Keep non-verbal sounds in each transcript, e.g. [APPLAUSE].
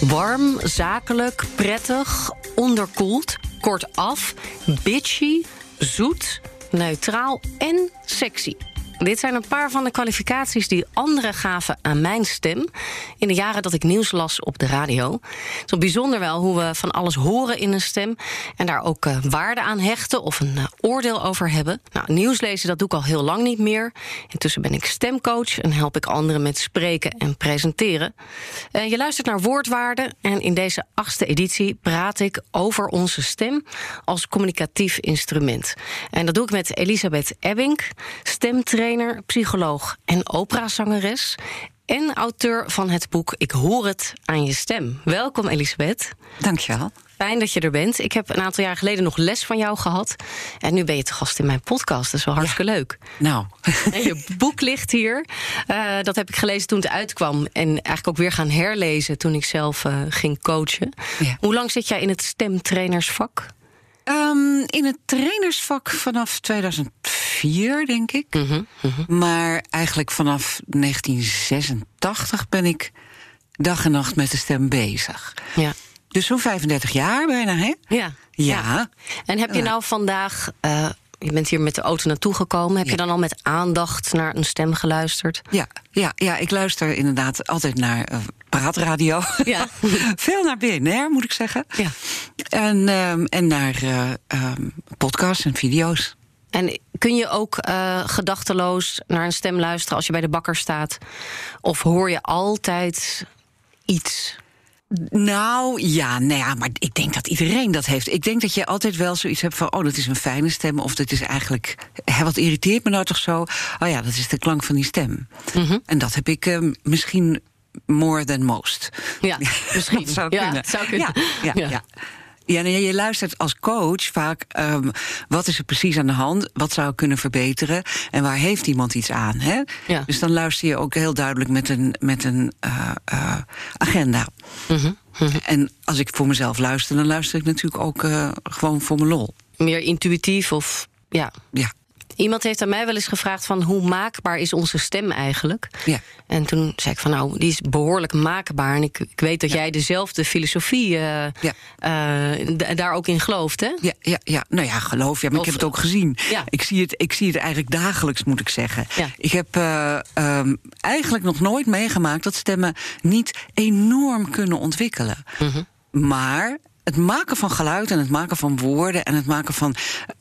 Warm, zakelijk, prettig, onderkoeld, kortaf, bitchy, zoet, neutraal en sexy. Dit zijn een paar van de kwalificaties die anderen gaven aan mijn stem in de jaren dat ik nieuws las op de radio. Het is bijzonder wel hoe we van alles horen in een stem en daar ook uh, waarde aan hechten of een uh, oordeel over hebben. Nou, nieuws lezen dat doe ik al heel lang niet meer. Intussen ben ik stemcoach en help ik anderen met spreken en presenteren. Uh, je luistert naar Woordwaarde en in deze achtste editie praat ik over onze stem als communicatief instrument. En dat doe ik met Elisabeth Ebbing, stemtrainer trainer, psycholoog en operazangeres. En auteur van het boek Ik hoor het aan je stem. Welkom, Elisabeth. Dankjewel. Fijn dat je er bent. Ik heb een aantal jaar geleden nog les van jou gehad. En nu ben je te gast in mijn podcast. Dat is wel hartstikke ja. leuk. Nou. [LAUGHS] En je boek ligt hier. Uh, dat heb ik gelezen toen het uitkwam. En eigenlijk ook weer gaan herlezen toen ik zelf uh, ging coachen. Ja. Hoe lang zit jij in het stemtrainersvak? Um, in het trainersvak vanaf 2004, denk ik. Mm -hmm, mm -hmm. Maar eigenlijk vanaf 1986 ben ik dag en nacht met de stem bezig. Ja. Dus zo'n 35 jaar bijna, hè? Ja. Ja. ja. En heb je nou vandaag... Uh, je bent hier met de auto naartoe gekomen. Heb ja. je dan al met aandacht naar een stem geluisterd? Ja, ja, ja ik luister inderdaad altijd naar uh, praatradio. Ja. [LAUGHS] Veel naar BNR, moet ik zeggen. Ja. En, um, en naar uh, um, podcasts en video's. En kun je ook uh, gedachteloos naar een stem luisteren als je bij de bakker staat? Of hoor je altijd iets? Nou ja, nou ja, maar ik denk dat iedereen dat heeft. Ik denk dat je altijd wel zoiets hebt van: oh, dat is een fijne stem. Of dat is eigenlijk. Hè, wat irriteert me nou toch zo? Oh ja, dat is de klank van die stem. Mm -hmm. En dat heb ik uh, misschien more than most. Ja, [LAUGHS] misschien. dat zou ja, kunnen. Zou kunnen. Ja, ja, ja. ja. Ja, nee, je luistert als coach vaak um, wat is er precies aan de hand, wat zou ik kunnen verbeteren en waar heeft iemand iets aan. Hè? Ja. Dus dan luister je ook heel duidelijk met een, met een uh, uh, agenda. Mm -hmm. Mm -hmm. En als ik voor mezelf luister, dan luister ik natuurlijk ook uh, gewoon voor mijn lol. Meer intuïtief of ja. Ja. Iemand heeft aan mij wel eens gevraagd van hoe maakbaar is onze stem eigenlijk? Ja. En toen zei ik van nou, die is behoorlijk maakbaar. En ik, ik weet dat ja. jij dezelfde filosofie uh, ja. uh, daar ook in gelooft, hè? Ja, ja, ja. nou ja, geloof. Ja, maar of, ik heb het ook gezien. Ja. Ik, zie het, ik zie het eigenlijk dagelijks, moet ik zeggen. Ja. Ik heb uh, um, eigenlijk nog nooit meegemaakt dat stemmen niet enorm kunnen ontwikkelen. Mm -hmm. Maar het maken van geluid en het maken van woorden en het maken van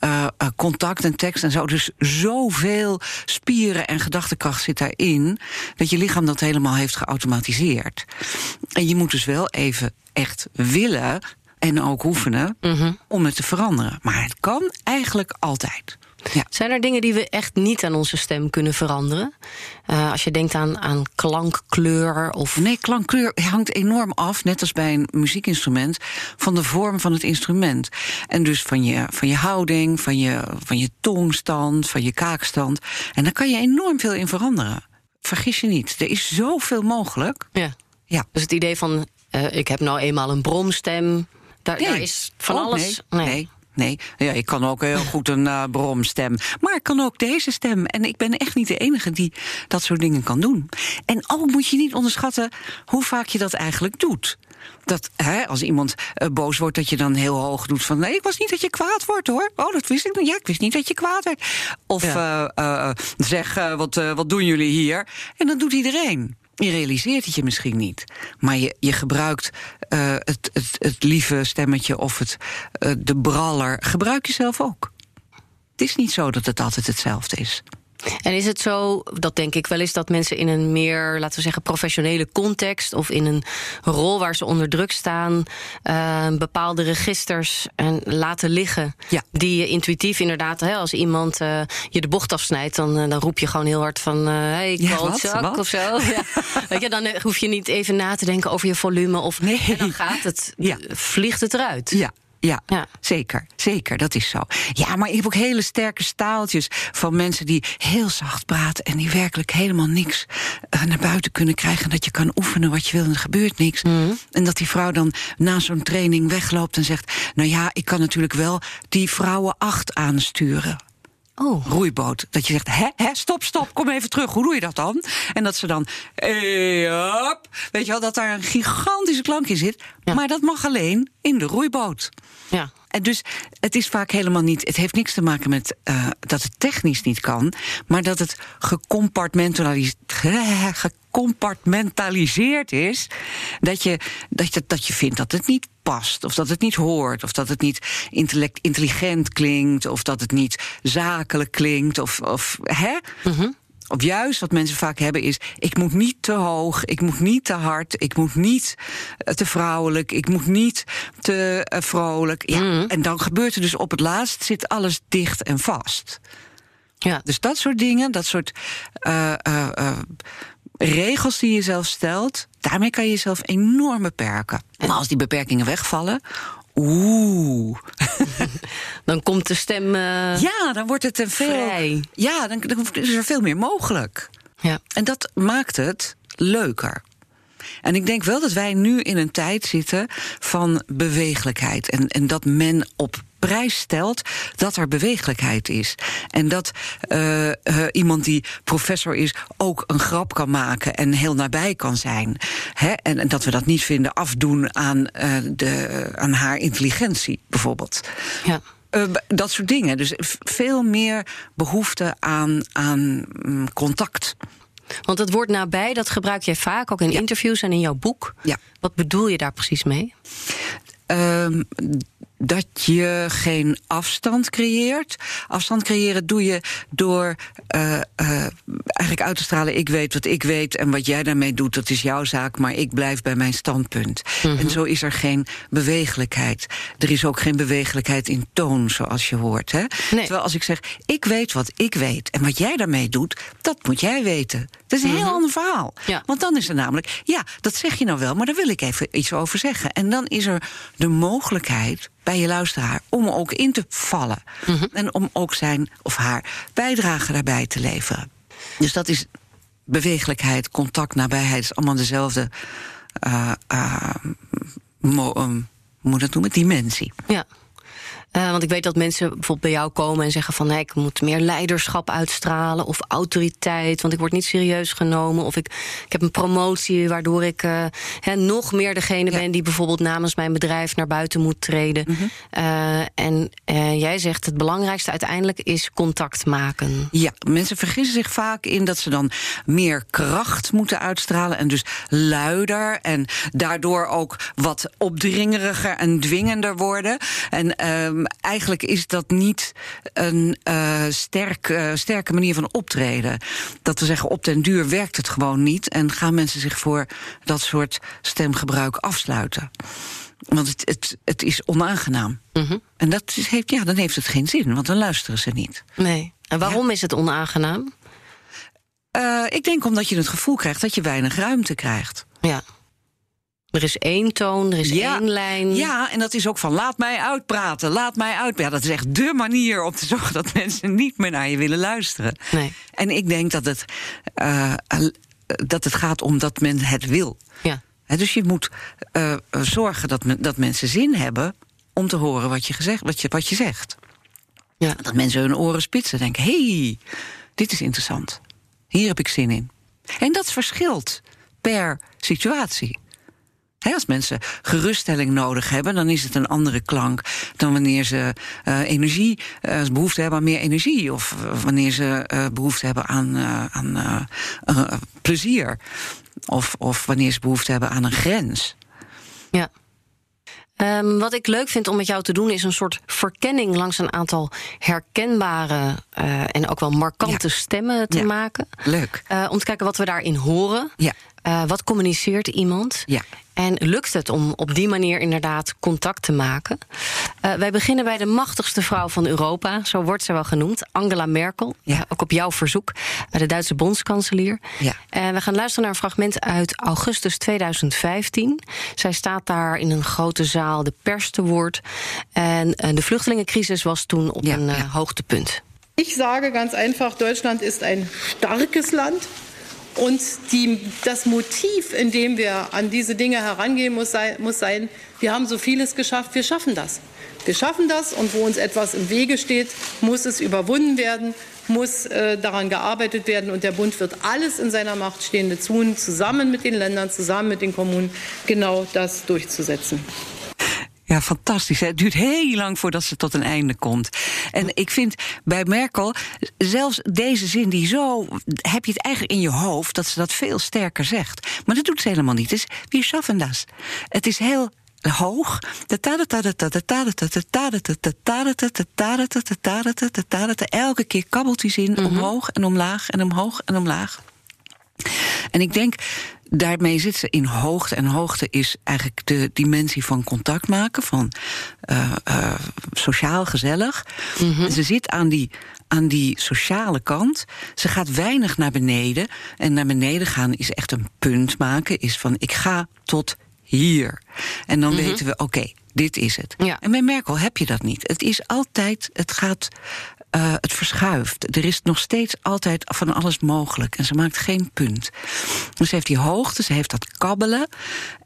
uh, uh, contact en tekst en zo. Dus zoveel spieren en gedachtekracht zit daarin. Dat je lichaam dat helemaal heeft geautomatiseerd. En je moet dus wel even echt willen en ook oefenen mm -hmm. om het te veranderen. Maar het kan eigenlijk altijd. Ja. Zijn er dingen die we echt niet aan onze stem kunnen veranderen? Uh, als je denkt aan, aan klankkleur of. Nee, klankkleur hangt enorm af, net als bij een muziekinstrument, van de vorm van het instrument. En dus van je, van je houding, van je, van je tongstand, van je kaakstand. En daar kan je enorm veel in veranderen. Vergis je niet, er is zoveel mogelijk. Ja. ja. Dus het idee van: uh, ik heb nou eenmaal een bromstem. Daar, nee. daar is van alles. Nee. nee. Nee, ja, ik kan ook heel goed een uh, bromstem. Maar ik kan ook deze stem. En ik ben echt niet de enige die dat soort dingen kan doen. En ook moet je niet onderschatten hoe vaak je dat eigenlijk doet. Dat hè, als iemand uh, boos wordt, dat je dan heel hoog doet van... nee, ik was niet dat je kwaad wordt, hoor. Oh, dat wist ik niet. Ja, ik wist niet dat je kwaad werd. Of ja. uh, zeg, wat, wat doen jullie hier? En dat doet iedereen. Je realiseert het je misschien niet. Maar je, je gebruikt uh, het, het, het lieve stemmetje of het, uh, de braller. Gebruik je zelf ook. Het is niet zo dat het altijd hetzelfde is. En is het zo, dat denk ik wel eens, dat mensen in een meer, laten we zeggen, professionele context of in een rol waar ze onder druk staan, uh, bepaalde registers en laten liggen. Ja. Die je intuïtief inderdaad, hè, als iemand uh, je de bocht afsnijdt, dan, uh, dan roep je gewoon heel hard van: hey, ik ja, wat, zak of zo. [LAUGHS] ja. Weet je, dan hoef je niet even na te denken over je volume. Of nee. en dan gaat het, ja. vliegt het eruit. Ja, ja, Ja. zeker. Zeker, dat is zo. Ja, maar ik heb ook hele sterke staaltjes van mensen die heel zacht praten en die werkelijk helemaal niks eh, naar buiten kunnen krijgen. Dat je kan oefenen wat je wil en er gebeurt niks. En dat die vrouw dan na zo'n training wegloopt en zegt: Nou ja, ik kan natuurlijk wel die vrouwen acht aansturen. Oh. Roeiboot. Dat je zegt, hè, hè, stop, stop, kom even terug. Hoe doe je dat dan? En dat ze dan, eh, hop. weet je wel, dat daar een gigantische klank in zit. Ja. Maar dat mag alleen in de roeiboot. Ja. En dus het is vaak helemaal niet. Het heeft niks te maken met uh, dat het technisch niet kan, maar dat het gecompartmentaliseerd, gecompartmentaliseerd is. Dat je, dat, je, dat je vindt dat het niet past, of dat het niet hoort, of dat het niet intellect, intelligent klinkt, of dat het niet zakelijk klinkt, of, of hè? Mm Of juist wat mensen vaak hebben is: ik moet niet te hoog, ik moet niet te hard, ik moet niet te vrouwelijk, ik moet niet te uh, vrolijk. Ja, Mhm. En dan gebeurt er dus op het laatst zit alles dicht en vast. Ja. Dus dat soort dingen, dat soort uh, uh, regels die je zelf stelt, daarmee kan je jezelf enorm beperken. En als die beperkingen wegvallen, Oeh. [LAUGHS] dan komt de stem. Uh, ja, dan wordt het een veel. Vrij. Ja, dan, dan is er veel meer mogelijk. Ja. En dat maakt het leuker. En ik denk wel dat wij nu in een tijd zitten van bewegelijkheid. En, en dat men op prijs stelt dat er bewegelijkheid is. En dat uh, uh, iemand die professor is ook een grap kan maken en heel nabij kan zijn. Hè? En, en, dat we dat niet vinden afdoen aan, uh, de, aan haar intelligentie, bijvoorbeeld. Ja. Dat soort dingen. Dus veel meer behoefte aan, aan um, contact. Want het woord nabij, dat gebruik jij vaak ook in ja. interviews en in jouw boek. Ja. Wat bedoel je daar precies mee? Um, dat je geen afstand creëert. Afstand creëren doe je door uh, uh, eigenlijk uit te stralen: ik weet wat ik weet en wat jij daarmee doet, dat is jouw zaak, maar ik blijf bij mijn standpunt. Mm -hmm. En zo is er geen bewegelijkheid. Er is ook geen bewegelijkheid in toon, zoals je hoort. Hè? Nee. Terwijl als ik zeg: ik weet wat ik weet en wat jij daarmee doet, dat moet jij weten. Dat is een mm -hmm. heel ander verhaal. Ja. Want dan is er namelijk: ja, dat zeg je nou wel, maar daar wil ik even iets over zeggen. En dan is er de mogelijkheid bij je luisteraar om ook in te vallen. Mhm. Mm -hmm. En om ook zijn of haar bijdrage daarbij te leveren. Dus dat is bewegelijkheid, contact, nabijheid, is allemaal dezelfde. Uh, uh, mo, um, moet dat noemen? Dimensie. Ja. Uh, want ik weet dat mensen bijvoorbeeld bij jou komen en zeggen van nee, ik moet meer leiderschap uitstralen of autoriteit, want ik word niet serieus genomen. Of ik, ik heb een promotie waardoor ik uh, hè, nog meer degene ja. ben die bijvoorbeeld namens mijn bedrijf naar buiten moet treden. Mhm. Mm -hmm. uh, en jij zegt het belangrijkste uiteindelijk is contact maken. Ja, mensen vergissen zich vaak in dat ze dan meer kracht moeten uitstralen en dus luider en daardoor ook wat opdringeriger en dwingender worden. En um, eigenlijk is dat niet een uh, sterk, uh, sterke manier van optreden. Dat we zeggen, op den duur werkt het gewoon niet. En gaan mensen zich voor dat soort stemgebruik afsluiten. Want het, het, het is onaangenaam. Mm -hmm. En dat heeft, ja, dan heeft het geen zin, want dan luisteren ze niet. Nee. En waarom ja. is het onaangenaam? Uh, ik denk omdat je het gevoel krijgt dat je weinig ruimte krijgt. Ja. Er is één toon, er is ja, één lijn. Ja, en dat is ook van laat mij uitpraten, laat mij uitpraten. Ja, dat is echt dé manier om te [LAUGHS] zorgen dat mensen niet meer naar je willen luisteren. Nee. En ik denk dat het, uh, dat het gaat om dat men het wil. Ja. He, dus je moet uh, zorgen dat, men, dat mensen zin hebben om te horen wat je, gezegd, wat je, wat je zegt. Ja. Dat mensen hun oren spitsen en denken: hé, hey, dit is interessant. Hier heb ik zin in. En dat verschilt per situatie. He, als mensen geruststelling nodig hebben, dan is het een andere klank dan wanneer ze uh, energie, uh, behoefte hebben aan meer energie. Of uh, wanneer ze uh, behoefte hebben aan, aan plezier. Of, of wanneer ze behoefte hebben aan een grens. Ja. Um, wat ik leuk vind om met jou te doen, is een soort verkenning langs een aantal herkenbare uh, en ook wel markante ja. stemmen te ja. maken. Leuk. Uh, om te kijken wat we daarin horen. Ja. Uh, wat communiceert iemand? Ja. En lukt het om op die manier inderdaad contact te maken? Uh, wij beginnen bij de machtigste vrouw van Europa, zo wordt ze wel genoemd, Angela Merkel. Ja. Uh, ook op jouw verzoek, uh, de Duitse bondskanselier. Ja. En we gaan luisteren naar een fragment uit augustus 2015. Zij staat daar in een grote zaal de pers te woord. En de vluchtelingencrisis was toen op ja, een ja. hoogtepunt. Ich sage ganz einfach, Deutschland ist ein starkes Land. Und die, das Motiv, in dem wir an diese Dinge herangehen, muss sein, muss sein, wir haben so vieles geschafft, wir schaffen das. Wir schaffen das und wo uns etwas im Wege steht, muss es überwunden werden, muss äh, daran gearbeitet werden und der Bund wird alles in seiner Macht Stehende tun, zusammen mit den Ländern, zusammen mit den Kommunen, genau das durchzusetzen. Ja, fantastisch. Het duurt heel lang voordat ze tot een einde komt. En ik vind bij Merkel, zelfs deze zin die zo. heb je het eigenlijk in je hoofd dat ze dat veel sterker zegt. Maar dat doet ze helemaal niet. Het is wie schaffen das. Het is heel hoog. Elke keer kabbelt die zin omhoog en omlaag en omhoog en omlaag. En ik denk, daarmee zit ze in hoogte. En hoogte is eigenlijk de dimensie van contact maken, van uh, uh, sociaal gezellig. Mm -hmm. Ze zit aan die, aan die sociale kant. Ze gaat weinig naar beneden. En naar beneden gaan is echt een punt maken. Is van ik ga tot hier. En dan mm -hmm. weten we, oké, okay, dit is het. Ja. En bij Merkel heb je dat niet. Het is altijd, het gaat. Uh, het verschuift. Er is nog steeds altijd van alles mogelijk. En ze maakt geen punt. Dus ze heeft die hoogte, ze heeft dat kabbelen.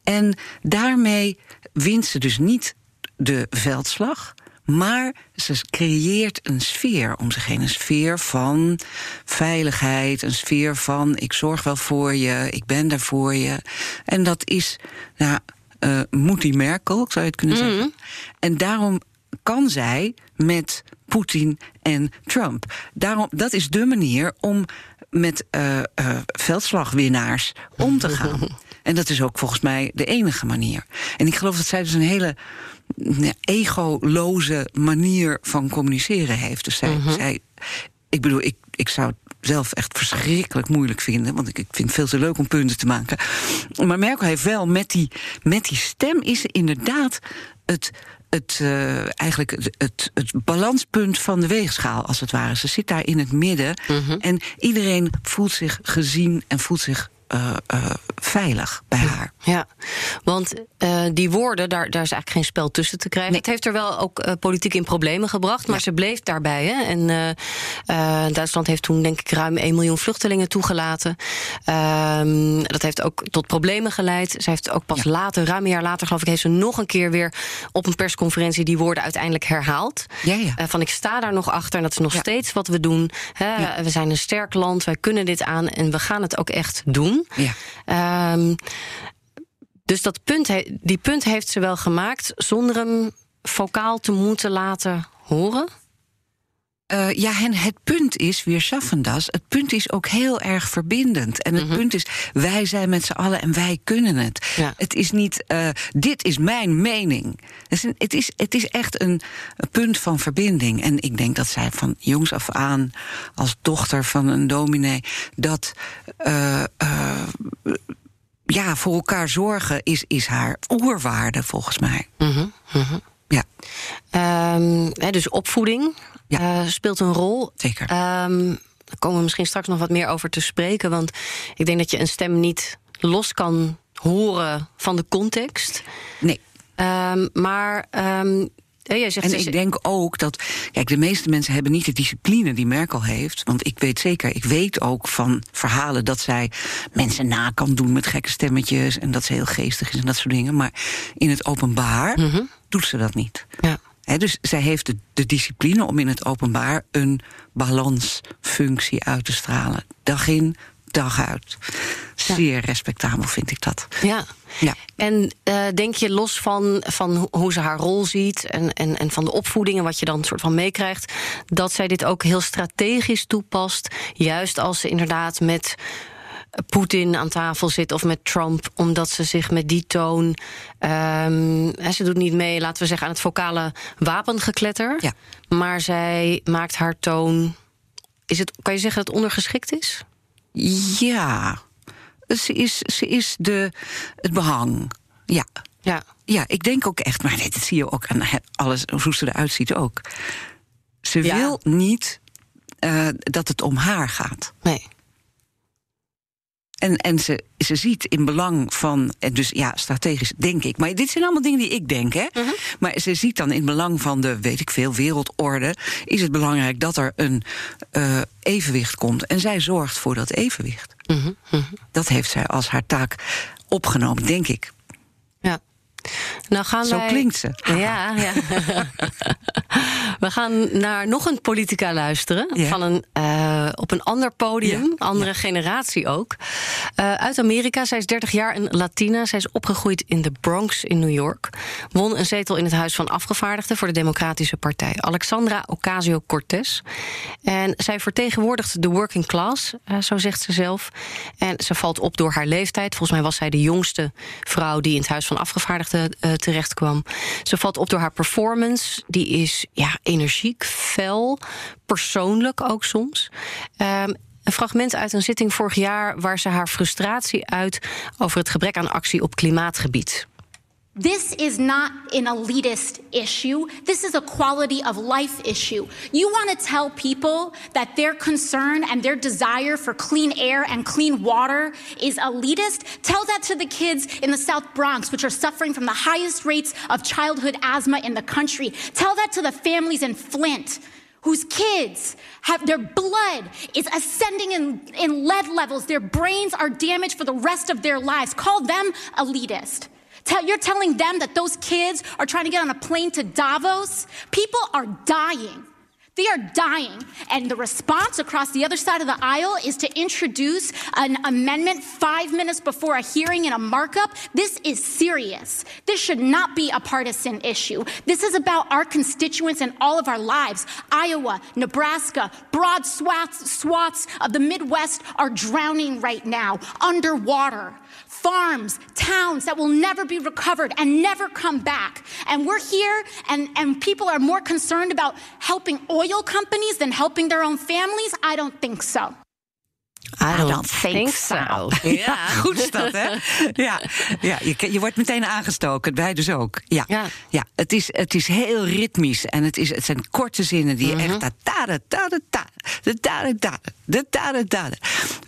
En daarmee wint ze dus niet de veldslag. Maar ze creëert een sfeer om zich heen. Een sfeer van veiligheid. Een sfeer van ik zorg wel voor je. Ik ben daar voor je. En dat is, nou, uh, Moetie Merkel, zou je het kunnen zeggen. Mm. En daarom kan zij met Poetin en Trump. Daarom, dat is de manier om met uh, uh, veldslagwinnaars om te gaan. [LAUGHS] en dat is ook volgens mij de enige manier. En ik geloof dat zij dus een hele ja, egoloze manier van communiceren heeft. Dus zij, -hmm. zij ik bedoel, ik, ik zou het zelf echt verschrikkelijk moeilijk vinden. Want ik, ik vind het veel te leuk om punten te maken. Maar Merkel heeft wel met die, met die stem is ze inderdaad het het, uh, eigenlijk het, het, het, balanspunt van de weegschaal, als het ware. Ze zit daar in het midden Mhm. mm -hmm. en iedereen voelt zich gezien en voelt zich uh, uh, veilig bij haar. Ja, want uh, die woorden, daar, daar is eigenlijk geen spel tussen te krijgen. Nee. Het heeft er wel ook politiek in problemen gebracht, maar Ja. ze bleef daarbij. Hè? En Duitsland heeft toen denk ik ruim 1 miljoen vluchtelingen toegelaten. Um, dat heeft ook tot problemen geleid. Ze heeft ook pas Ja. later, ruim een jaar later geloof ik, heeft ze nog een keer weer op een persconferentie die woorden uiteindelijk herhaald. Ja, ja. Van ik sta daar nog achter en dat is nog steeds wat we doen. Hè? We zijn een sterk land, wij kunnen dit aan en we gaan het ook echt doen. Ja. Um, dus dat punt die punt heeft ze wel gemaakt zonder hem vocaal te moeten laten horen. Uh, ja, en het punt is, weer Schaffendas, het punt is ook heel erg verbindend. En het Mhm. punt is, wij zijn met z'n allen en wij kunnen het. Ja. Het is niet, uh, dit is mijn mening. Het is, een- het is, het is echt een, een punt van verbinding. En ik denk dat zij van jongs af aan, als dochter van een dominee, dat uh, uh, ja, voor elkaar zorgen is, is haar oerwaarde volgens mij. Mhm, mhm. Ja, Um, hè, dus opvoeding Ja. uh, speelt een rol. zeker. Um, daar komen we misschien straks nog wat meer over te spreken. Want ik denk dat je een stem niet los kan horen van de context. nee. Um, maar jij zegt... En is- ik denk ook dat. Kijk, de meeste mensen hebben niet de discipline die Merkel heeft. Want ik weet zeker, ik weet ook van verhalen dat zij mensen na kan doen met gekke stemmetjes. En dat ze heel geestig is en dat soort dingen. Maar in het openbaar Mhm. doet ze dat niet. Ja. Dus zij heeft de, de discipline om in het openbaar een balansfunctie uit te stralen. Dag in, dag uit. Zeer respectabel vind ik dat. Ja. Ja. En uh, denk je los van, van ho- hoe ze haar rol ziet en, en, en van de opvoeding en wat je dan soort van meekrijgt, dat zij dit ook heel strategisch toepast, juist als ze inderdaad met Poetin aan tafel zit of met Trump, omdat ze zich met die toon. Um, ze doet niet mee, laten we zeggen, aan het vocale wapengekletter. Ja. Maar zij maakt haar toon. Is het, kan je zeggen dat het ondergeschikt is? Ja. Ze is, ze is de, het behang. Ja. Ja. ja, ik denk ook echt, maar dit zie je ook aan alles, hoe ze eruit ziet ook. Ze wil niet uh, dat het om haar gaat. Nee. En, en ze, ze ziet in belang van, dus ja, strategisch denk ik. Maar dit zijn allemaal dingen die ik denk, hè. Uh -huh. Maar ze ziet dan in belang van de, weet ik veel, wereldorde. Is het belangrijk dat er een uh, evenwicht komt. En zij zorgt voor dat evenwicht. Uh -huh. Dat heeft zij als haar taak opgenomen, denk ik. Ja. Nou gaan Zo wij... klinkt ze. Ja, ja. [LAUGHS] We gaan naar nog een politica luisteren. Van een, uh, op een ander podium, andere generatie ook. Uh, uit Amerika. Zij is 30 jaar, een Latina. Zij is opgegroeid in de Bronx in New York. Won een zetel in het Huis van Afgevaardigden voor de Democratische Partij. Alexandra Ocasio-Cortez. En zij vertegenwoordigt de working class, uh, zo zegt ze zelf. En ze valt op door haar leeftijd. Volgens mij was zij de jongste vrouw die in het Huis van Afgevaardigden terecht kwam. Ze valt op door haar performance. Die is ja, energiek, fel, persoonlijk ook soms. Um, een fragment uit een zitting vorig jaar waar ze haar frustratie uit over het gebrek aan actie op klimaatgebied. This is not an elitist issue. This is a quality of life issue. You want to tell people that their concern and their desire for clean air and clean water is elitist? Tell that to the kids in the South Bronx, which are suffering from the highest rates of childhood asthma in the country. Tell that to the families in Flint whose kids have their blood is ascending in, in lead levels, their brains are damaged for the rest of their lives. Call them elitist. Tell, you're telling them that those kids are trying to get on a plane to Davos? People are dying. They are dying. And the response across the other side of the aisle is to introduce an amendment five minutes before a hearing in a markup. This is serious. This should not be a partisan issue. This is about our constituents and all of our lives. Iowa, Nebraska, broad swaths, swaths of the Midwest are drowning right now, underwater farms, towns that will never be recovered and never come back. And we're here, and, and people are more concerned about helping oil companies than helping their own families? I don't think so. I don't, I don't think, think, so. so. [LAUGHS] Ja, goed is dat, hè? Ja, ja je, je wordt meteen aangestoken, wij dus ook. Ja, ja. ja het, is, het is heel ritmisch en het, is, het zijn korte zinnen die mm -hmm. echt... Ta -da, ta -da, ta de ta -da, de ta -da,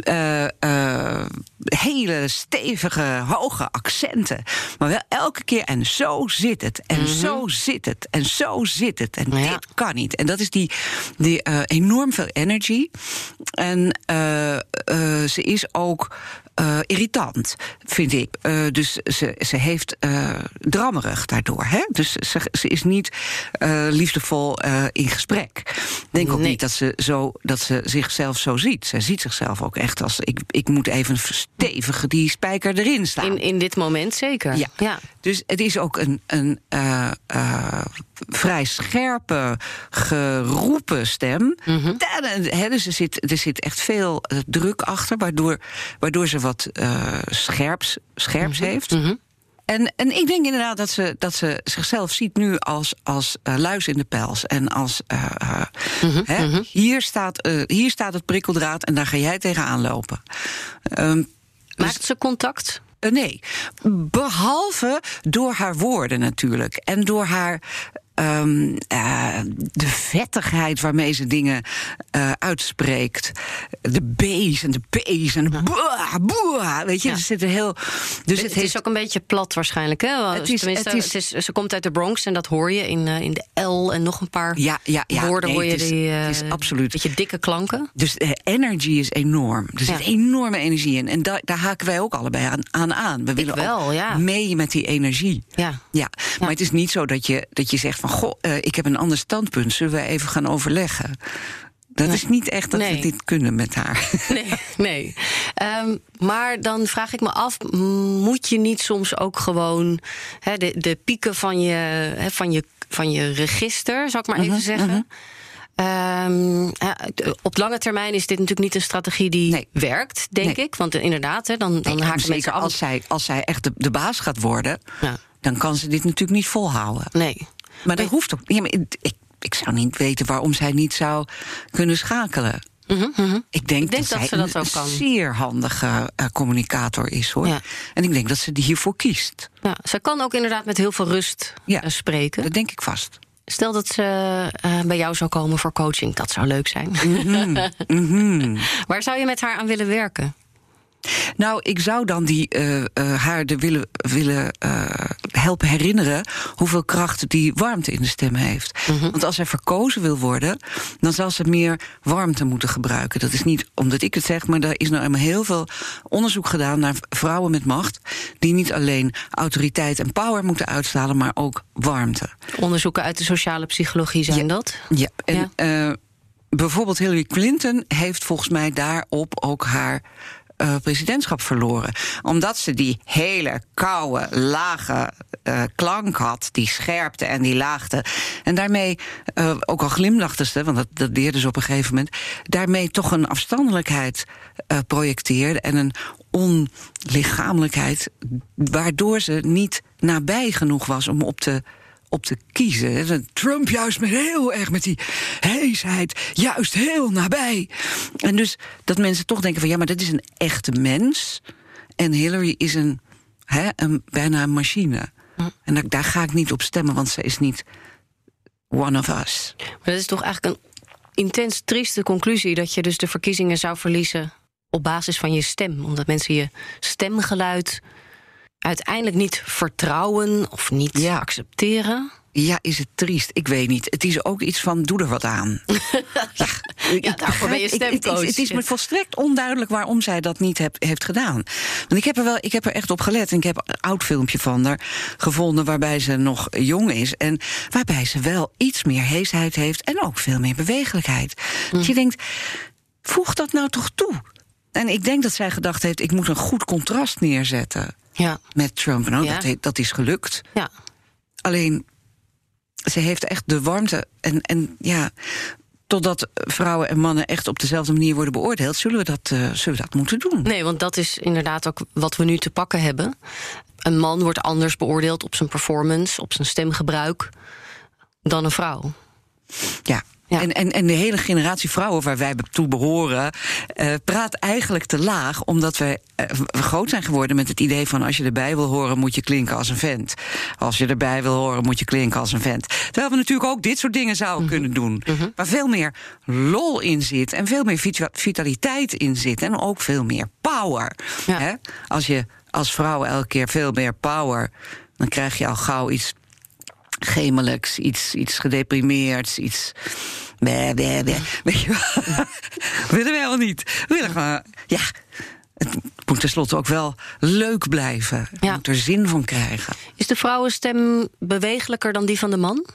uh, uh, hele stevige, hoge accenten. Maar wel elke keer, en zo zit het, en mm -hmm. zo zit het, en zo zit het. En ja. dit kan niet. En dat is die, die uh, enorm veel energy. En ze is ook uh, irritant, vind ik. Uh, dus ze, ze heeft uh, drammerig daardoor. Hè? Dus ze, ze is niet liefdevol in gesprek. Denk ook niet dat ze, zo, dat ze zichzelf zo ziet. Zij ziet zichzelf ook echt als... ik, ik moet even stevig die spijker erin staan. In, in dit moment zeker. Ja. ja. Dus het is ook een, een vrij scherpe, geroepen stem. Mm -hmm. He, dus er zit, er zit echt veel druk achter, waardoor, waardoor ze wat uh, scherps, scherps mm -hmm. heeft. Mm -hmm. En, en ik denk inderdaad dat ze, dat ze zichzelf ziet nu als, als uh, luis in de pels. En als uh, hè, -hmm. hier, staat, hier staat het prikkeldraad en daar ga jij tegenaan lopen. Um, Maakt dus, ze contact? nee, behalve door haar woorden natuurlijk. En door haar Um, uh, de vettigheid waarmee ze dingen uh, uitspreekt. De B's en de P's en de ja. boah, boah, Weet je, ja. er zit heel. Dus het, het heeft... is ook een beetje plat waarschijnlijk. Hè? Het is, het is, het is, ze komt uit de Bronx en dat hoor je in, uh, in de L en nog een paar ja, ja, ja, woorden. Nee, hoor je het is, die. het is absoluut. Beetje dikke klanken. Dus de energy is enorm. Er zit enorme energie in. En da daar haken wij ook allebei aan aan. aan. We willen wel, ook mee met die energie. Ja. Ja. Maar het is niet zo dat je, dat je zegt van goh, uh, ik heb een ander standpunt. Zullen we even gaan overleggen? Dat nee. is niet echt dat nee. we dit kunnen met haar. [LAUGHS] Nee, nee. Um, maar dan vraag ik me af, moet je niet soms ook gewoon he, de, de pieken van je, he, van, je, van je register, zal ik maar even uh -huh, zeggen. Uh -huh. Um, op lange termijn is dit natuurlijk niet een strategie die werkt, denk ik. Want inderdaad, hè, dan, dan nee, haken mensen af. Als zij, als zij echt de, de baas gaat worden, ja. dan kan ze dit natuurlijk niet volhouden. Nee. Maar dat hoeft ook. Ja, maar ik, ik zou niet weten waarom zij niet zou kunnen schakelen. Mm -hmm. Ik denk, ik denk dat, dat, zij dat een zeer handige uh, communicator is hoor. Ja. En ik denk dat ze die hiervoor kiest. Ja, ze kan ook inderdaad met heel veel rust ja, uh, spreken. Dat denk ik vast. Stel dat ze uh, bij jou zou komen voor coaching, dat zou leuk zijn. Mm -hmm. [LAUGHS] Waar zou je met haar aan willen werken? Nou, ik zou dan die, uh, uh, haar de willen, willen uh, helpen herinneren hoeveel kracht die warmte in de stem heeft. Mm -hmm. Want als zij verkozen wil worden, dan zal ze meer warmte moeten gebruiken. Dat is niet omdat ik het zeg, maar er is nou eenmaal heel veel onderzoek gedaan naar vrouwen met macht. die niet alleen autoriteit en power moeten uitstralen, maar ook warmte. Onderzoeken uit de sociale psychologie zijn ja, dat? Ja, en ja. bijvoorbeeld Hillary Clinton heeft volgens mij daarop ook haar uh, presidentschap verloren. Omdat ze die hele koude, lage uh, klank had, die scherpte en die laagte. En daarmee, uh, ook al glimlachte ze, want dat, dat leerde ze op een gegeven moment, daarmee toch een afstandelijkheid projecteerde en een onlichamelijkheid, waardoor ze niet nabij genoeg was om op te op te kiezen. Trump juist met heel erg met die heesheid, juist heel nabij. En dus dat mensen toch denken van ja, maar dat is een echte mens. En Hillary is een, hè, een bijna een machine. En daar, daar ga ik niet op stemmen, want ze is niet one of us. Maar dat is toch eigenlijk een intens trieste conclusie dat je dus de verkiezingen zou verliezen op basis van je stem, omdat mensen je stemgeluid uiteindelijk niet vertrouwen of niet ja. accepteren? Ja, is het triest? Ik weet niet. Het is ook iets van, doe er wat aan. [LAUGHS] ja, ja daarvoor ben je stemcoach. Het, het, is me volstrekt onduidelijk waarom zij dat niet heb, heeft gedaan. Want ik heb er wel, ik heb er echt op gelet. En ik heb een oud filmpje van haar gevonden waarbij ze nog jong is. En waarbij ze wel iets meer heesheid heeft en ook veel meer bewegelijkheid. Mm. Dat je denkt, voeg dat nou toch toe? En ik denk dat zij gedacht heeft, ik moet een goed contrast neerzetten ja. met Trump. Nou, ja. dat, dat is gelukt. Ja. Alleen, ze heeft echt de warmte. En, en ja, totdat vrouwen en mannen echt op dezelfde manier worden beoordeeld, zullen we, dat, uh, zullen we dat moeten doen. Nee, want dat is inderdaad ook wat we nu te pakken hebben. Een man wordt anders beoordeeld op zijn performance, op zijn stemgebruik, dan een vrouw. Ja, ja. En, en, en de hele generatie vrouwen waar wij toe behoren, uh, praat eigenlijk te laag, omdat we uh, groot zijn geworden met het idee van als je erbij wil horen, moet je klinken als een vent. Als je erbij wil horen, moet je klinken als een vent. Terwijl we natuurlijk ook dit soort dingen zouden mhm. kunnen doen. Mm -hmm. Waar veel meer lol in zit en veel meer vitaliteit in zit. En ook veel meer power. Ja. Hè? Als je als vrouw elke keer veel meer power, dan krijg je al gauw iets gemelijks, iets, iets gedeprimeerds, iets. Bleh, bleh, bleh. Weet je wel? [LAUGHS] willen we helemaal niet. We willen gewoon. Ja, het moet tenslotte ook wel leuk blijven. Je ja. moet er zin van krijgen. Is de vrouwenstem bewegelijker dan die van de man?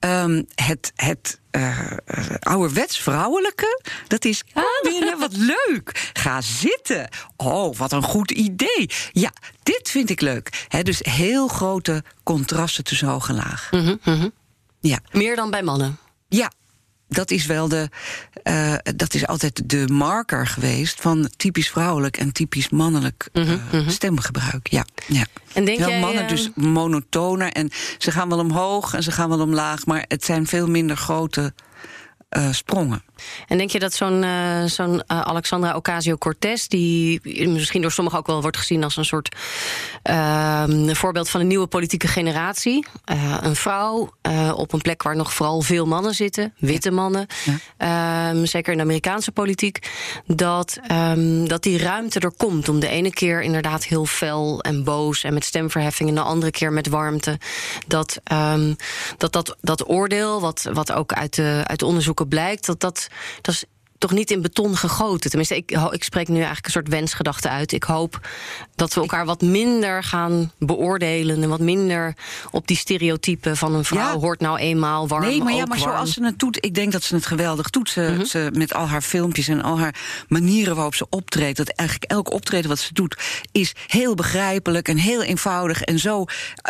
Um, het het uh, ouderwets vrouwelijke, dat is binnen wat leuk. Ga zitten. Oh, wat een goed idee. Ja, dit vind ik leuk. He, dus heel grote contrasten tussen hoog en laag. Mm -hmm. Ja. Meer dan bij mannen? Ja, dat is wel de. Uh, dat is altijd de marker geweest van typisch vrouwelijk en typisch mannelijk uh, mm -hmm. stemgebruik. Ja, ja. En denk Heel jij, mannen uh... dus monotoner en ze gaan wel omhoog en ze gaan wel omlaag, maar het zijn veel minder grote uh, sprongen. En denk je dat zo'n uh, zo'n uh, Alexandra Ocasio-Cortez... die misschien door sommigen ook wel wordt gezien als een soort uh, voorbeeld van een nieuwe politieke generatie. een vrouw op een plek waar nog vooral veel mannen zitten, witte mannen. Ja. Um, zeker in de Amerikaanse politiek. Dat, um, dat die ruimte er komt om de ene keer inderdaad heel fel en boos... en met stemverheffing en de andere keer met warmte. Dat um, dat, dat, dat oordeel, wat, wat ook uit de, uit de onderzoeken blijkt... dat dat dat is toch niet in beton gegoten. Tenminste, ik, ik spreek nu eigenlijk een soort wensgedachte uit. Ik hoop dat we elkaar wat minder gaan beoordelen... en wat minder op die stereotypen van een vrouw ja. hoort nou eenmaal warm, Nee, maar, ja, maar warm. zoals ze het doet, ik denk dat ze het geweldig doet. Ze, mm -hmm. ze, met al haar filmpjes en al haar manieren waarop ze optreedt... dat eigenlijk elk optreden wat ze doet is heel begrijpelijk en heel eenvoudig... en zo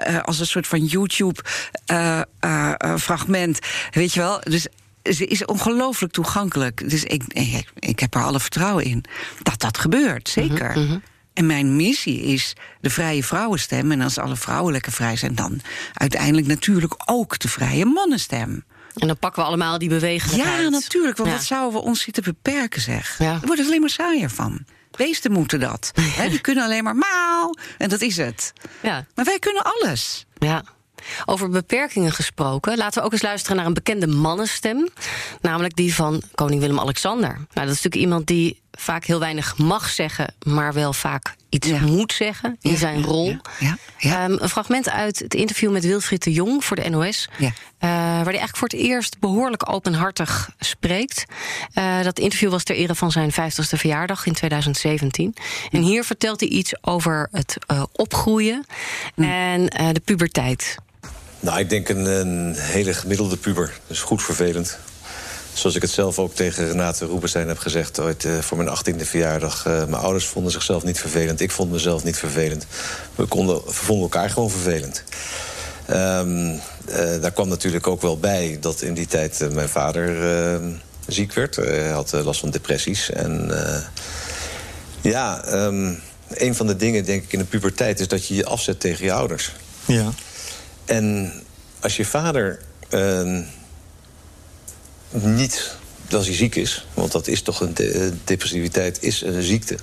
uh, als een soort van YouTube-fragment, uh, uh, weet je wel... Dus ze is ongelooflijk toegankelijk. Dus ik, ik, ik, heb er alle vertrouwen in dat dat gebeurt, zeker. Mhm, mhm. En mijn missie is de vrije vrouwenstem. En als alle vrouwen lekker vrij zijn, dan uiteindelijk natuurlijk ook de vrije mannenstem. En dan pakken we allemaal die bewegelijkheid. Ja, natuurlijk. Want wat zouden we ons zitten beperken, zeg? Ja. Er wordt er alleen maar saaier van. Beesten moeten dat. [LAUGHS] die kunnen alleen maar mauw. En dat is het. Ja. Maar wij kunnen alles. Ja. Over beperkingen gesproken, laten we ook eens luisteren naar een bekende mannenstem. Namelijk die van koning Willem-Alexander. Nou, dat is natuurlijk iemand die vaak heel weinig mag zeggen, maar wel vaak iets moet zeggen in zijn rol. Um, een fragment uit het interview met Wilfried de Jong voor de NOS. Uh, waar hij eigenlijk voor het eerst behoorlijk openhartig spreekt. Uh, dat interview was ter ere van zijn 50ste verjaardag in 2017. En hier vertelt hij iets over het uh, opgroeien en de puberteit. Nou, ik denk een, hele gemiddelde puber. Dus goed vervelend. Zoals ik het zelf ook tegen Renate Roepenstein heb gezegd... ooit uh, voor mijn achttiende verjaardag. Uh, mijn ouders vonden zichzelf niet vervelend. Ik vond mezelf niet vervelend. We, konden, we vonden elkaar gewoon vervelend. Um, uh, daar kwam natuurlijk ook wel bij dat in die tijd mijn vader ziek werd. Hij had last van depressies. En ja, um, een van de dingen denk ik in de puberteit... is dat je je afzet tegen je ouders. Ja. En als je vader uh, niet, als hij ziek is... want dat is toch een de depressiviteit, is een ziekte...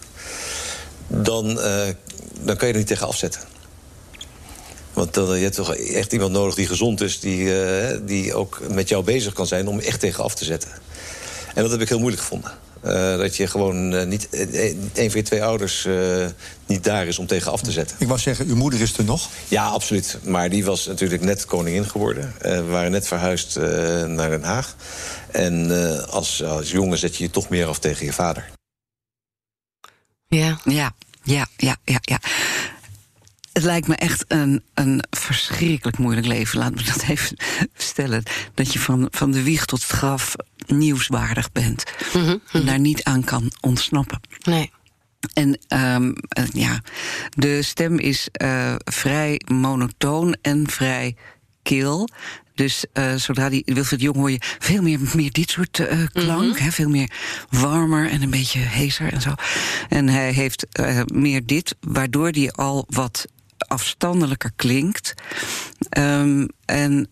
dan, uh, dan kan je er niet tegen afzetten. Want dan, je hebt toch echt iemand nodig die gezond is... Die, die ook met jou bezig kan zijn om echt tegen af te zetten. En dat heb ik heel moeilijk gevonden. Uh, dat je gewoon uh, niet een van je twee ouders niet daar is om tegen af te zetten. Ik wou zeggen, uw moeder is er nog? Ja, absoluut. Maar die was natuurlijk net koningin geworden. we waren net verhuisd naar Den Haag. En als, als jongen zet je je toch meer af tegen je vader. Ja, ja, ja, ja, ja. ja. Het lijkt me echt een, een verschrikkelijk moeilijk leven. Laat me dat even stellen. Dat je van, van de wieg tot het graf nieuwswaardig bent. Mhm, En mhm. daar niet aan kan ontsnappen. Nee. En um, ja, de stem is uh, vrij monotoon en vrij kil. Dus uh, zodra die Wilfried Jong hoor je veel meer, meer dit soort uh, klank. Mm veel meer warmer en een beetje heeser en zo. En hij heeft uh, meer dit, waardoor die al wat afstandelijker klinkt. Um, en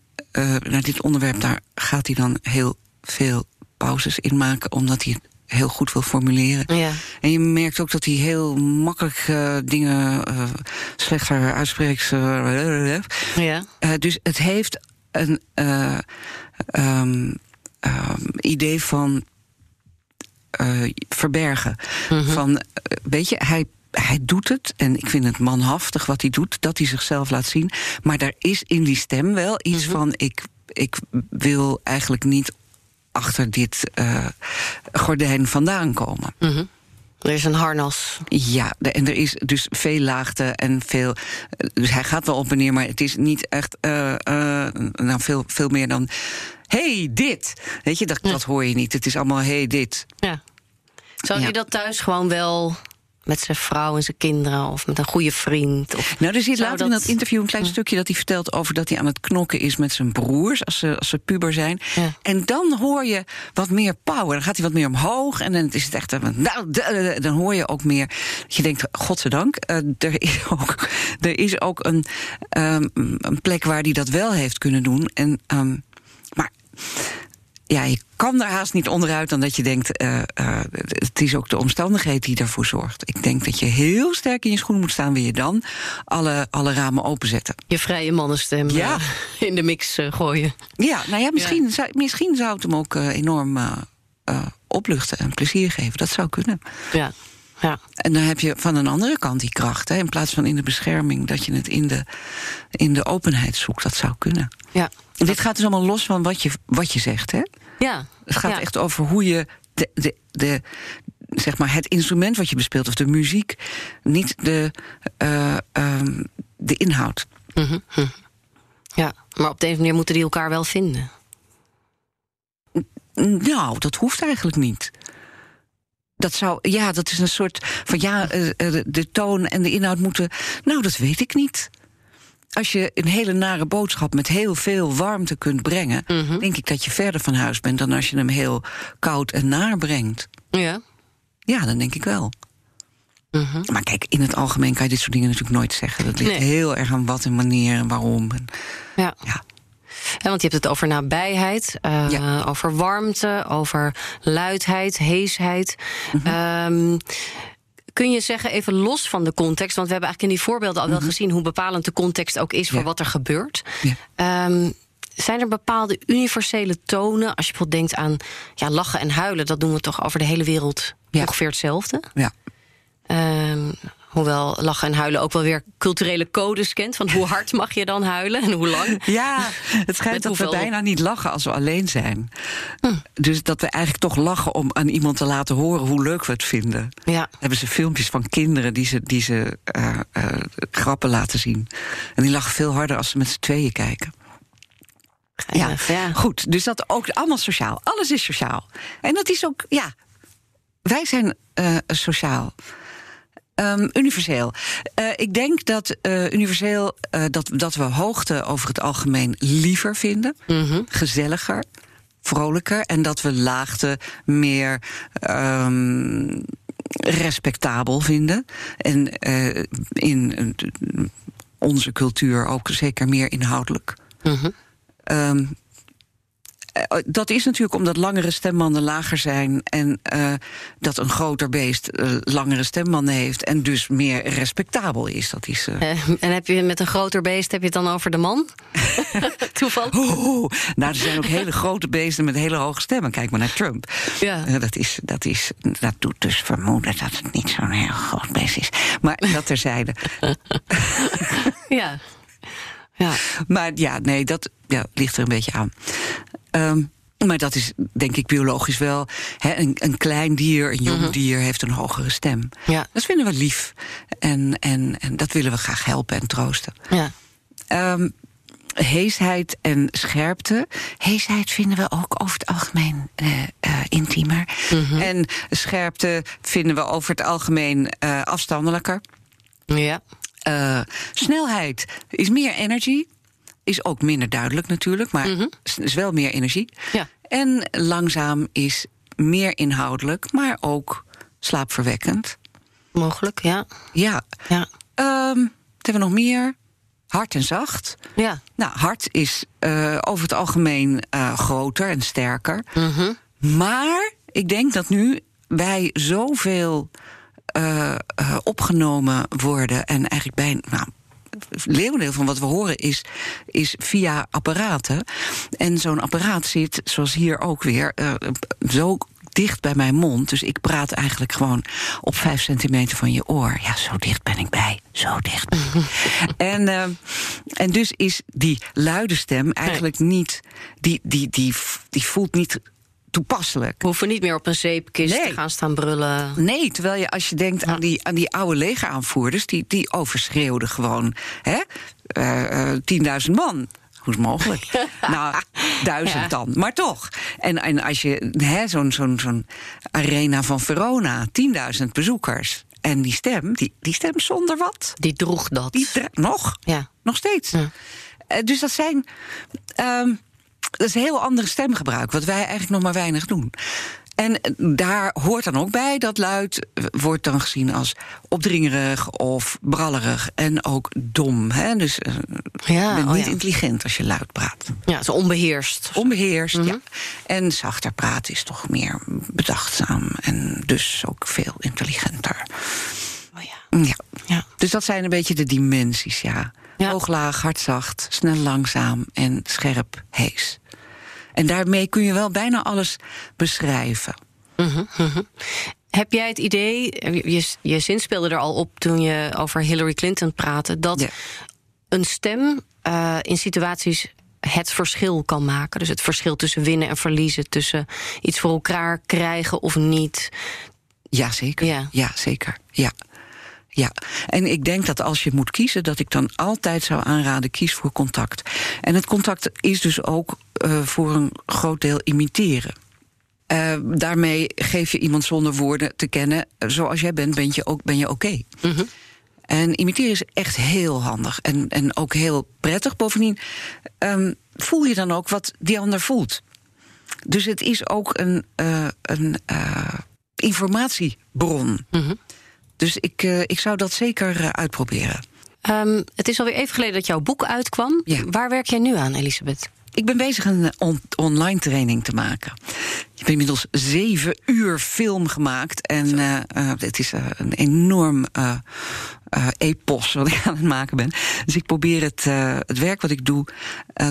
naar dit onderwerp, daar gaat hij dan heel veel pauzes in maken, omdat hij heel goed wil formuleren. Ja. En je merkt ook dat hij heel makkelijk uh, dingen uh, slechter uitspreekt. Ja. dus het heeft een um, idee van verbergen. Mm -hmm. Van, weet je, hij hij doet het, en ik vind het manhaftig wat hij doet, dat hij zichzelf laat zien. Maar daar is in die stem wel iets mm -hmm. van: ik, ik wil eigenlijk niet achter dit uh, gordijn vandaan komen. Mm -hmm. Er is een harnas. Ja, en er is dus veel laagte en veel. Dus hij gaat wel op en neer, maar het is niet echt. Uh, uh, nou, veel, veel meer dan. hey, dit. Weet je, dat, ja. dat hoor je niet. Het is allemaal hey, dit. Ja. Zou je dat thuis gewoon wel met zijn vrouw en zijn kinderen of met een goede vriend. Of nou, er zit later dat... in dat interview een klein stukje dat hij vertelt over dat hij aan het knokken is met zijn broers als ze, als ze puber zijn. Ja. En dan hoor je wat meer power. Dan gaat hij wat meer omhoog en dan is het echt. Nou, dan hoor je ook meer. Dat je denkt, godzijdank, uh, er is [LAUGHS] ook, er is ook een, um, een plek waar hij dat wel heeft kunnen doen. En, um, maar ja, je kan er haast niet onderuit dan dat je denkt... Uh, uh, het is ook de omstandigheid die daarvoor zorgt. Ik denk dat je heel sterk in je schoenen moet staan... wil je dan alle, alle ramen openzetten. Je vrije mannenstem ja. Uh, in de mix gooien. Ja, nou ja, misschien, ja. Zou, misschien zou het hem ook enorm opluchten en plezier geven. Dat zou kunnen. Ja. Ja. En dan heb je van een andere kant die kracht. Hè, in plaats van in de bescherming, dat je het in de, in de openheid zoekt. Dat zou kunnen. Ja. En dit gaat dus allemaal los van wat je, wat je zegt, hè? Ja. Het gaat ja. echt over hoe je de, de, de, zeg maar het instrument wat je bespeelt, of de muziek, niet de, uh, um, de inhoud. Mm -hmm. Ja, maar op deze manier moeten die elkaar wel vinden. Nou, dat hoeft eigenlijk niet. Dat zou, ja, dat is een soort van ja, uh, de toon en de inhoud moeten. Nou, dat weet ik niet. Als je een hele nare boodschap met heel veel warmte kunt brengen, Mhm. denk ik dat je verder van huis bent dan als je hem heel koud en naar brengt. Ja. Ja, dan denk ik wel. Mhm. Maar kijk, in het algemeen kan je dit soort dingen natuurlijk nooit zeggen. Dat ligt Nee. heel erg aan wat en wanneer en waarom. En, Ja. ja. Ja, want je hebt het over nabijheid, eh, Ja. over warmte, over luidheid, heesheid. Ehm, kun je zeggen, even los van de context, want we hebben eigenlijk in die voorbeelden al wel gezien hoe bepalend de context ook is voor Mhm. Ja. wat er gebeurt. Ja. Ehm, zijn er bepaalde universele tonen, als je bijvoorbeeld denkt aan ja, lachen en huilen, dat doen we toch over de hele wereld Ja. ongeveer hetzelfde? ja. Ehm, hoewel lachen en huilen ook wel weer culturele codes kent. Van hoe hard mag je dan huilen en hoe lang? [LAUGHS] Ja, het schijnt dat we bijna niet lachen als we alleen zijn. Dus dat we eigenlijk toch lachen om aan iemand te laten horen hoe leuk we het vinden. Ja. Dan hebben ze filmpjes van kinderen die ze, die ze eh, eh, grappen laten zien. En die lachen veel harder als ze met z'n tweeën kijken. Ja, Geinig, ja. goed. Dus dat ook allemaal sociaal. Alles is sociaal. En dat is ook, ja, wij zijn eh, sociaal. Ehm, universeel. Eh, ik denk dat eh, universeel eh, dat, dat we hoogte over het algemeen liever vinden, gezelliger, vrolijker, en dat we laagte meer ehm, respectabel vinden. En in onze cultuur ook zeker meer inhoudelijk. Ehm, eh, dat is natuurlijk omdat langere stembanden lager zijn en eh, dat een groter beest eh, langere stembanden heeft en dus meer respectabel is. Dat is. eh, Eh, en heb je met een groter beest heb je het dan over de man? [LAUGHS] Toeval? Oeh, nou, er zijn ook hele grote beesten met hele hoge stemmen. Kijk maar naar Trump. Ja. Eh, dat, is, dat, is, dat doet dus vermoeden dat het niet zo'n heel groot beest is. Maar dat terzijde. [LAUGHS] Ja. Ja. Maar ja, nee, dat ja, ligt er een beetje aan. Ehm, maar dat is denk ik biologisch wel. Hè, een, een klein dier, een jong dier, heeft een hogere stem. Ja. Dat vinden we lief. En, en, en dat willen we graag helpen en troosten. Ja. Ehm, heesheid en scherpte. Heesheid vinden we ook over het algemeen eh, intiemer. En scherpte vinden we over het algemeen eh, afstandelijker. Ja. Snelheid is meer energy. Is ook minder duidelijk natuurlijk, maar is- is wel meer energie. Ja. En langzaam is meer inhoudelijk, maar ook slaapverwekkend. Mogelijk, ja. Ja. Ja. Ehm, wat hebben we nog meer? Hard en zacht. Ja. Nou, hard is eh, over het algemeen eh, groter en sterker. Maar ik denk dat nu wij zoveel eh, opgenomen worden en eigenlijk bij. Nou, leeuwendeel van wat we horen is, is via apparaten. En zo'n apparaat zit, zoals hier ook weer, eh, zo dicht bij mijn mond. Dus ik praat eigenlijk gewoon op vijf centimeter van je oor. Ja, zo dicht ben ik bij. Zo dicht. [LAUGHS] en, eh, en dus is die luide stem eigenlijk niet. Die, die, die, die voelt niet toepasselijk. We hoeven niet meer op een zeepkist Nee. te gaan staan brullen. Nee, terwijl je als je denkt aan die, aan die oude legeraanvoerders, die, die overschreeuwden gewoon hè, eh, eh, 10.000 man. Hoe is het mogelijk? [LAUGHS] nou, duizend Ja. dan, maar toch. En, en als je hè, zo'n zo'n zo'n arena van Verona, 10.000 bezoekers. En die stem, die, die stem zonder wat. Die droeg dat. Die nog, Ja. nog steeds. Ja. Eh, dus dat zijn. ehm, dat is een heel andere stemgebruik, wat wij eigenlijk nog maar weinig doen. En daar hoort dan ook bij dat luid wordt dan gezien als opdringerig of brallerig en ook dom. Hè? Dus eh, Ja, bent oh niet ja. intelligent als je luid praat. Ja, zo onbeheerst. Onbeheerst, Mhm. ja. En zachter praten is toch meer bedachtzaam en dus ook veel intelligenter. Oh ja. Ja. Ja. Dus dat zijn een beetje de dimensies, ja. Hoog, laag, hard, zacht, snel, langzaam en scherp, hees. En daarmee kun je wel bijna alles beschrijven. Heb jij het idee, je, je zin speelde er al op toen je over Hillary Clinton praatte, dat Ja. een stem eh, in situaties het verschil kan maken? Dus het verschil tussen winnen en verliezen, tussen iets voor elkaar krijgen of niet. Ja, zeker. Ja. Ja, zeker. Ja. Ja, en ik denk dat als je moet kiezen, dat ik dan altijd zou aanraden: kies voor contact. En het contact is dus ook eh, voor een groot deel imiteren. Eh, daarmee geef je iemand zonder woorden te kennen: zoals jij bent, ben je ook ben je oké. En imiteren is echt heel handig en, en ook heel prettig. Bovendien um, voel je dan ook wat die ander voelt. Dus het is ook een, uh, een informatiebron. Mm Dus ik, uh, ik zou dat zeker uitproberen. Um, het is alweer even geleden dat jouw boek uitkwam. Ja. Waar werk jij nu aan, Elisabeth? Ik ben bezig een on online training te maken. Ik heb inmiddels zeven uur film gemaakt. En uh, uh, het is uh, een enorm epos wat ik [LAUGHS] aan het maken ben. Dus ik probeer het, het werk wat ik doe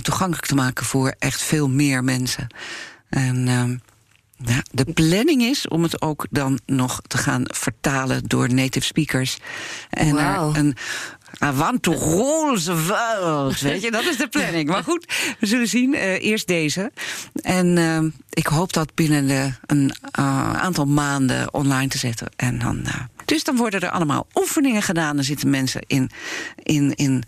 toegankelijk te maken voor echt veel meer mensen. En ja, de planning is om het ook dan nog te gaan vertalen door native speakers. En wow. een I want to rule the world. Weet je, dat is de planning. Maar goed, we zullen zien. Uh, eerst deze. En uh, ik hoop dat binnen de, een uh, aantal maanden online te zetten. En dan, dus dan worden er allemaal oefeningen gedaan. Dan zitten mensen in, in, in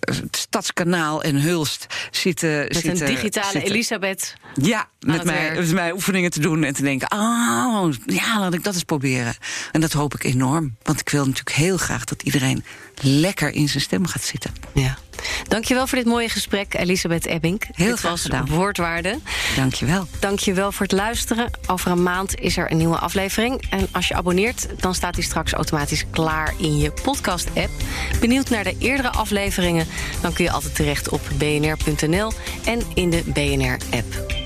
het Stadskanaal en Hulst zitten. Met zitten, een digitale zitten, Elisabeth. Ja, met mij, met mij oefeningen te doen en te denken: oh, ja, laat ik dat eens proberen. En dat hoop ik enorm. Want ik wil natuurlijk heel graag dat iedereen lekker in zijn stem gaat zitten. Ja. Dankjewel voor dit mooie gesprek, Elisabeth Ebbing. Heel dit was gedaan. Woordwaarde. Dankjewel. Dankjewel voor het luisteren. Over een maand is er een nieuwe aflevering. En als je abonneert, dan staat die straks automatisch klaar in je podcast-app. Benieuwd naar de eerdere afleveringen? Dan kun je altijd terecht op bnr.nl en in de BNR-app.